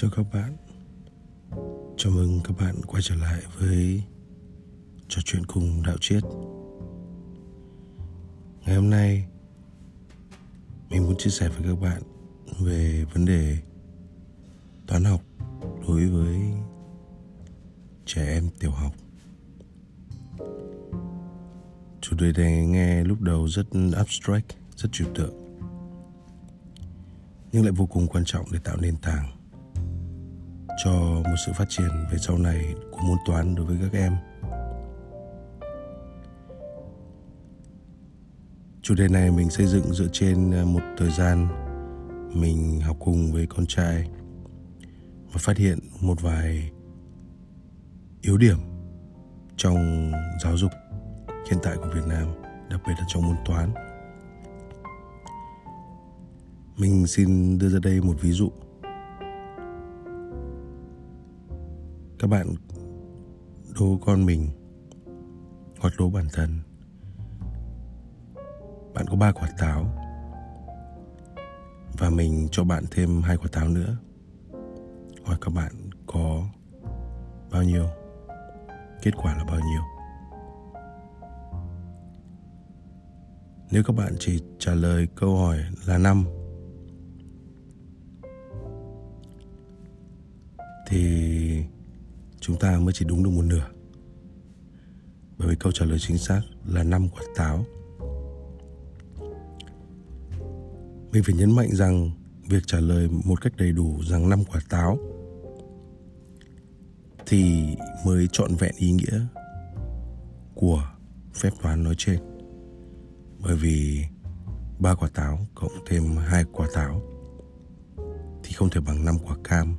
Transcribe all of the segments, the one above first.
Chào các bạn. Chào mừng các bạn quay trở lại với trò chuyện cùng đạo triết. Ngày hôm nay Mình muốn chia sẻ với các bạn về vấn đề toán học đối với trẻ em tiểu học. Chủ đề này nghe lúc đầu rất abstract, rất trừu tượng nhưng lại vô cùng quan trọng để tạo nền tảng cho một sự phát triển về sau này của môn toán đối với các em. Chủ đề này mình xây dựng dựa trên à, một thời gian mình học cùng với con trai và phát hiện một vài yếu điểm trong giáo dục hiện tại của Việt Nam, đặc biệt là trong môn toán. Mình xin đưa ra đây một ví dụ. Các bạn đố con mình hoặc đố bản thân. Bạn có ba quả táo và mình cho bạn thêm hai quả táo nữa. Hỏi các bạn có bao nhiêu? Kết quả là bao nhiêu? Nếu các bạn chỉ trả lời câu hỏi là năm, thì chúng ta mới chỉ đúng được một nửa. Bởi vì câu trả lời chính xác là năm quả táo. Mình phải nhấn mạnh rằng việc trả lời một cách đầy đủ rằng năm quả táo thì mới trọn vẹn ý nghĩa của phép toán nói trên. Bởi vì ba quả táo cộng thêm hai quả táo thì không thể bằng năm quả cam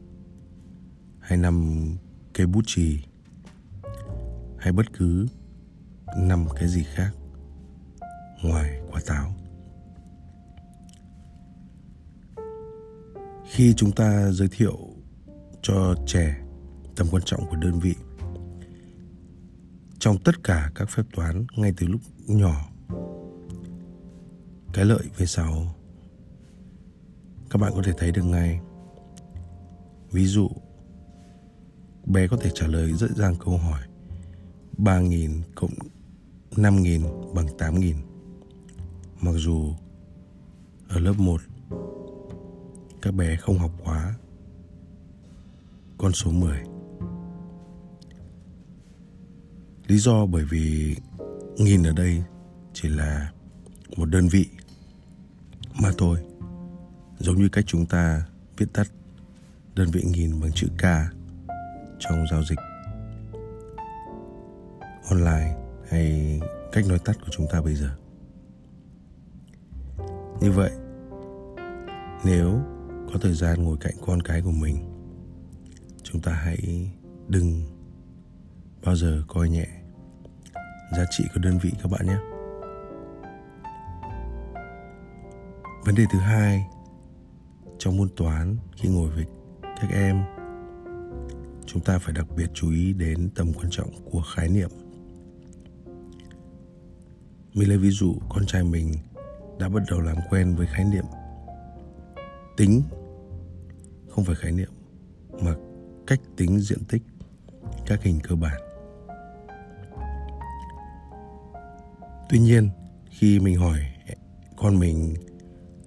hay năm cái bút chì hay bất cứ năm cái gì khác ngoài quả táo. Khi chúng ta giới thiệu cho trẻ tầm quan trọng của đơn vị, trong tất cả các phép toán ngay từ lúc nhỏ, cái lợi về sau, các bạn có thể thấy được ngay. Ví dụ bé có thể trả lời dễ dàng câu hỏi 3.000 cộng 5.000 bằng 8.000 Mặc dù ở lớp 1 các bé không học quá con số 10 Lý do bởi vì nghìn ở đây chỉ là một đơn vị mà thôi, giống như cách chúng ta viết tắt đơn vị nghìn bằng chữ K trong giao dịch online hay cách nói tắt của chúng ta bây giờ. Như vậy, nếu có thời gian ngồi cạnh con cái của mình, chúng ta hãy đừng bao giờ coi nhẹ giá trị của đơn vị các bạn nhé. Vấn đề thứ hai trong môn toán khi ngồi với các em chúng ta phải đặc biệt chú ý đến tầm quan trọng của khái niệm. Mình lấy ví dụ, con trai mình đã bắt đầu làm quen với khái niệm. Tính không phải khái niệm, mà cách tính diện tích, các hình cơ bản. Tuy nhiên, khi mình hỏi con mình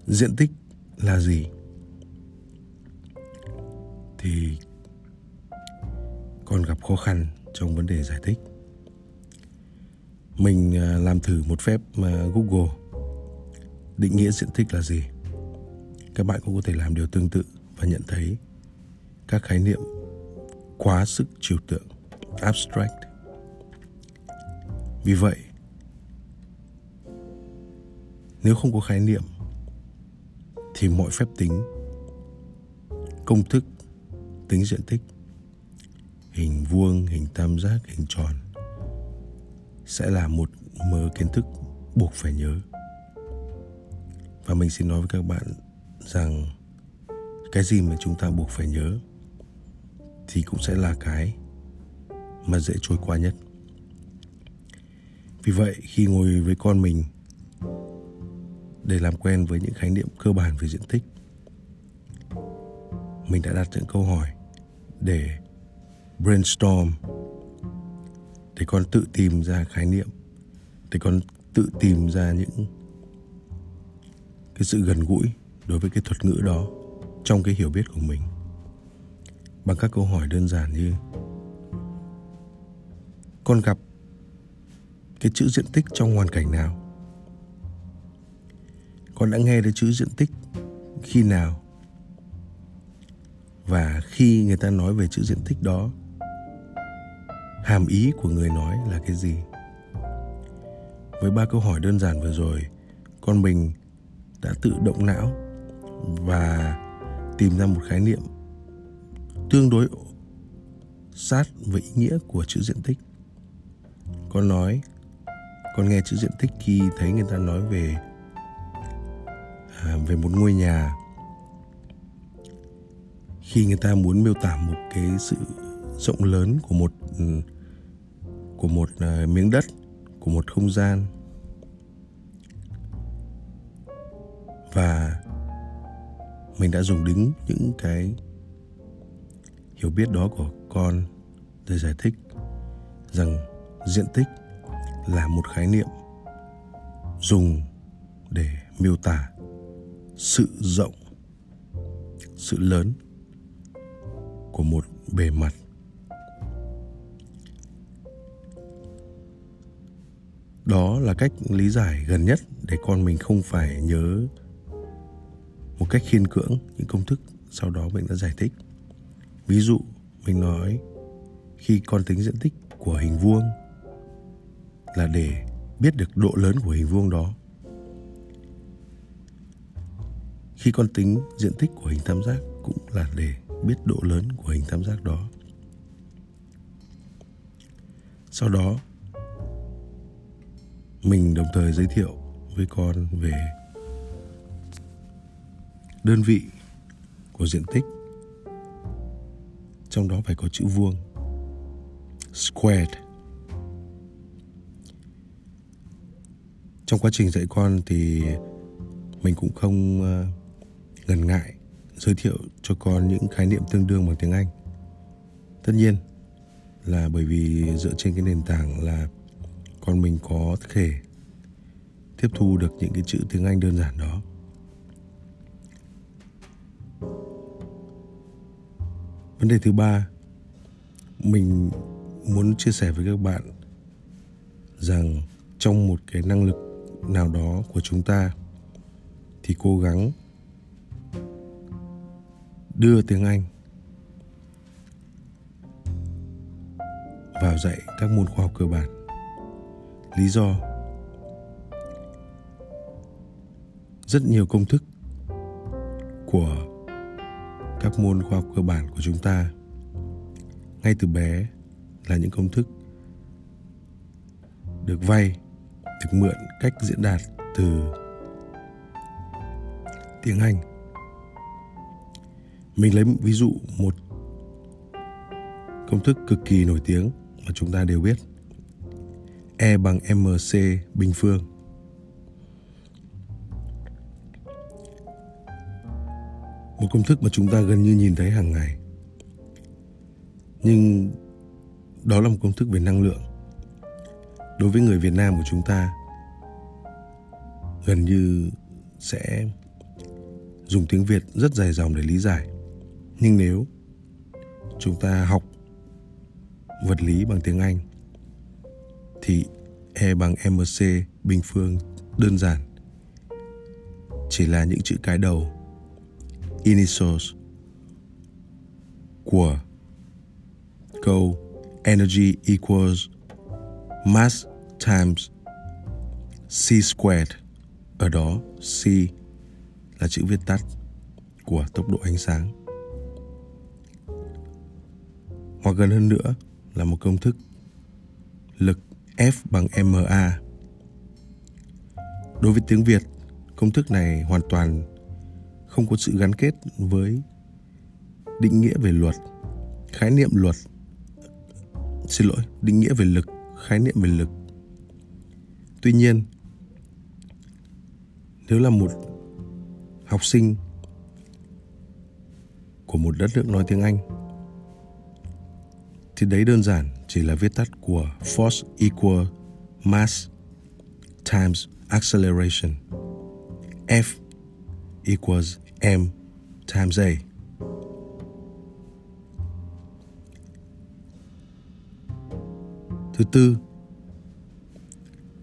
diện tích là gì, thì còn gặp khó khăn trong vấn đề giải thích. Mình à, làm thử một phép mà google. Định nghĩa diện tích là gì? Các bạn cũng có thể làm điều tương tự và nhận thấy các khái niệm quá sức trừu tượng, abstract. Vì vậy, nếu không có khái niệm, thì mọi phép tính, công thức, tính diện tích hình vuông, hình tam giác, hình tròn, sẽ là một mớ kiến thức buộc phải nhớ. Và mình xin nói với các bạn rằng cái gì mà chúng ta buộc phải nhớ thì cũng sẽ là cái mà dễ trôi qua nhất. Vì vậy, khi ngồi với con mình để làm quen với những khái niệm cơ bản về diện tích, mình đã đặt những câu hỏi để brainstorm. Để con tự tìm ra khái niệm. Để con tự tìm ra những cái sự gần gũi đối với cái thuật ngữ đó trong cái hiểu biết của mình. Bằng các câu hỏi đơn giản như, con gặp cái chữ diện tích trong hoàn cảnh nào? Con đã nghe đến chữ diện tích khi nào? Và khi người ta nói về chữ diện tích đó hàm ý của người nói là cái gì? Với ba câu hỏi đơn giản vừa rồi con mình đã tự động não và tìm ra một khái niệm tương đối sát với ý nghĩa của chữ diện tích. Con nói con nghe chữ diện tích khi thấy người ta nói về à, về một ngôi nhà. Khi người ta muốn miêu tả một cái sự rộng lớn của một ừ, của một uh, miếng đất của một không gian. Và mình đã dùng đứng những cái hiểu biết đó của con để giải thích rằng diện tích là một khái niệm dùng để miêu tả sự rộng sự lớn của một bề mặt. Đó là cách lý giải gần nhất để con mình không phải nhớ một cách khiên cưỡng những công thức sau đó mình đã giải thích. Ví dụ, mình nói, khi con tính diện tích của hình vuông là để biết được độ lớn của hình vuông đó. Khi con tính diện tích của hình tam giác cũng là để biết độ lớn của hình tam giác đó. Sau đó mình đồng thời giới thiệu với con về đơn vị của diện tích trong đó phải có chữ vuông, squared trong quá trình dạy con thì mình cũng không ờ, ngần ngại giới thiệu cho con những khái niệm tương đương bằng tiếng Anh. Tất nhiên là bởi vì dựa trên cái nền tảng là con mình có thể tiếp thu được những cái chữ tiếng Anh đơn giản đó. Vấn đề thứ ba, mình muốn chia sẻ với các bạn rằng trong một cái năng lực nào đó của chúng ta thì cố gắng đưa tiếng Anh vào dạy các môn khoa học cơ bản. Lý do rất nhiều công thức của các môn khoa học cơ bản của chúng ta, ngay từ bé là những công thức được vay, được mượn cách diễn đạt từ tiếng Anh. Mình lấy ví dụ một công thức cực kỳ nổi tiếng mà chúng ta đều biết. E bằng MC bình phương. Một công thức mà chúng ta gần như nhìn thấy hàng ngày. Nhưng đó là một công thức về năng lượng đối với người Việt Nam của chúng ta, gần như sẽ dùng tiếng Việt rất dài dòng để lý giải. Nhưng nếu chúng ta học vật lý bằng tiếng Anh thì E bằng MC bình phương đơn giản. Chỉ là những chữ cái đầu, initials, của câu energy equals mass times c squared. Ở đó, c là chữ viết tắt của tốc độ ánh sáng. Hoặc gần hơn nữa là một công thức, lực F bằng MA. Đối với tiếng Việt, công thức này hoàn toàn không có sự gắn kết với định nghĩa về luật, khái niệm luật. Xin lỗi, định nghĩa về lực khái niệm về lực tuy nhiên nếu là một học sinh của một đất nước nói tiếng Anh thì đấy đơn giản chỉ là viết tắt của force equal mass times acceleration. F equals m times a. Thứ tư,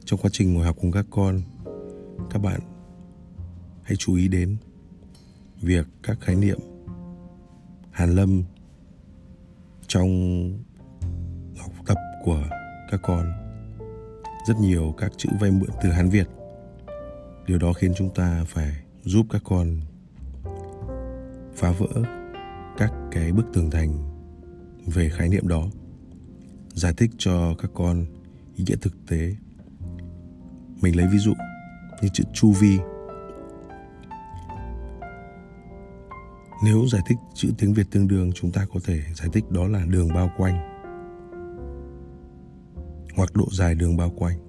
trong quá trình ngồi học cùng các con, các bạn hãy chú ý đến việc các khái niệm hàn lâm trong của các con. Rất nhiều các chữ vay mượn từ Hán Việt. Điều đó khiến chúng ta phải giúp các con phá vỡ các cái bức tường thành về khái niệm đó, giải thích cho các con ý nghĩa thực tế. Mình lấy ví dụ như chữ chu vi. Nếu giải thích chữ tiếng việt tương đương, chúng ta có thể giải thích đó là đường bao quanh hoặc độ dài đường bao quanh.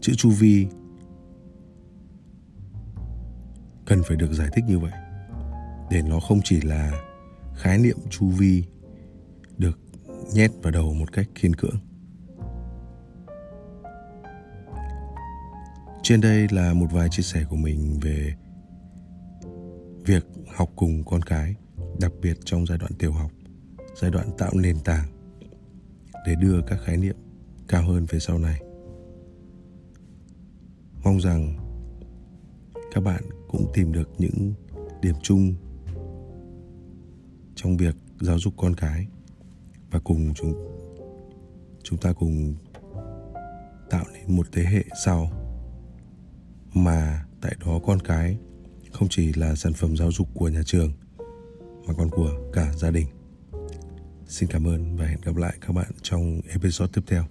Chữ chu vi cần phải được giải thích như vậy, để nó không chỉ là khái niệm chu vi được nhét vào đầu một cách khiên cưỡng. Trên đây là một vài chia sẻ của mình về việc học cùng con cái, đặc biệt trong giai đoạn tiểu học, giai đoạn tạo nền tảng để đưa các khái niệm cao hơn về sau này mong rằng các bạn cũng tìm được những điểm chung trong việc giáo dục con cái và cùng chúng chúng ta cùng tạo nên một thế hệ sau mà tại đó con cái không chỉ là sản phẩm giáo dục của nhà trường, mà còn của cả gia đình. Xin cảm ơn và hẹn gặp lại các bạn trong episode tiếp theo.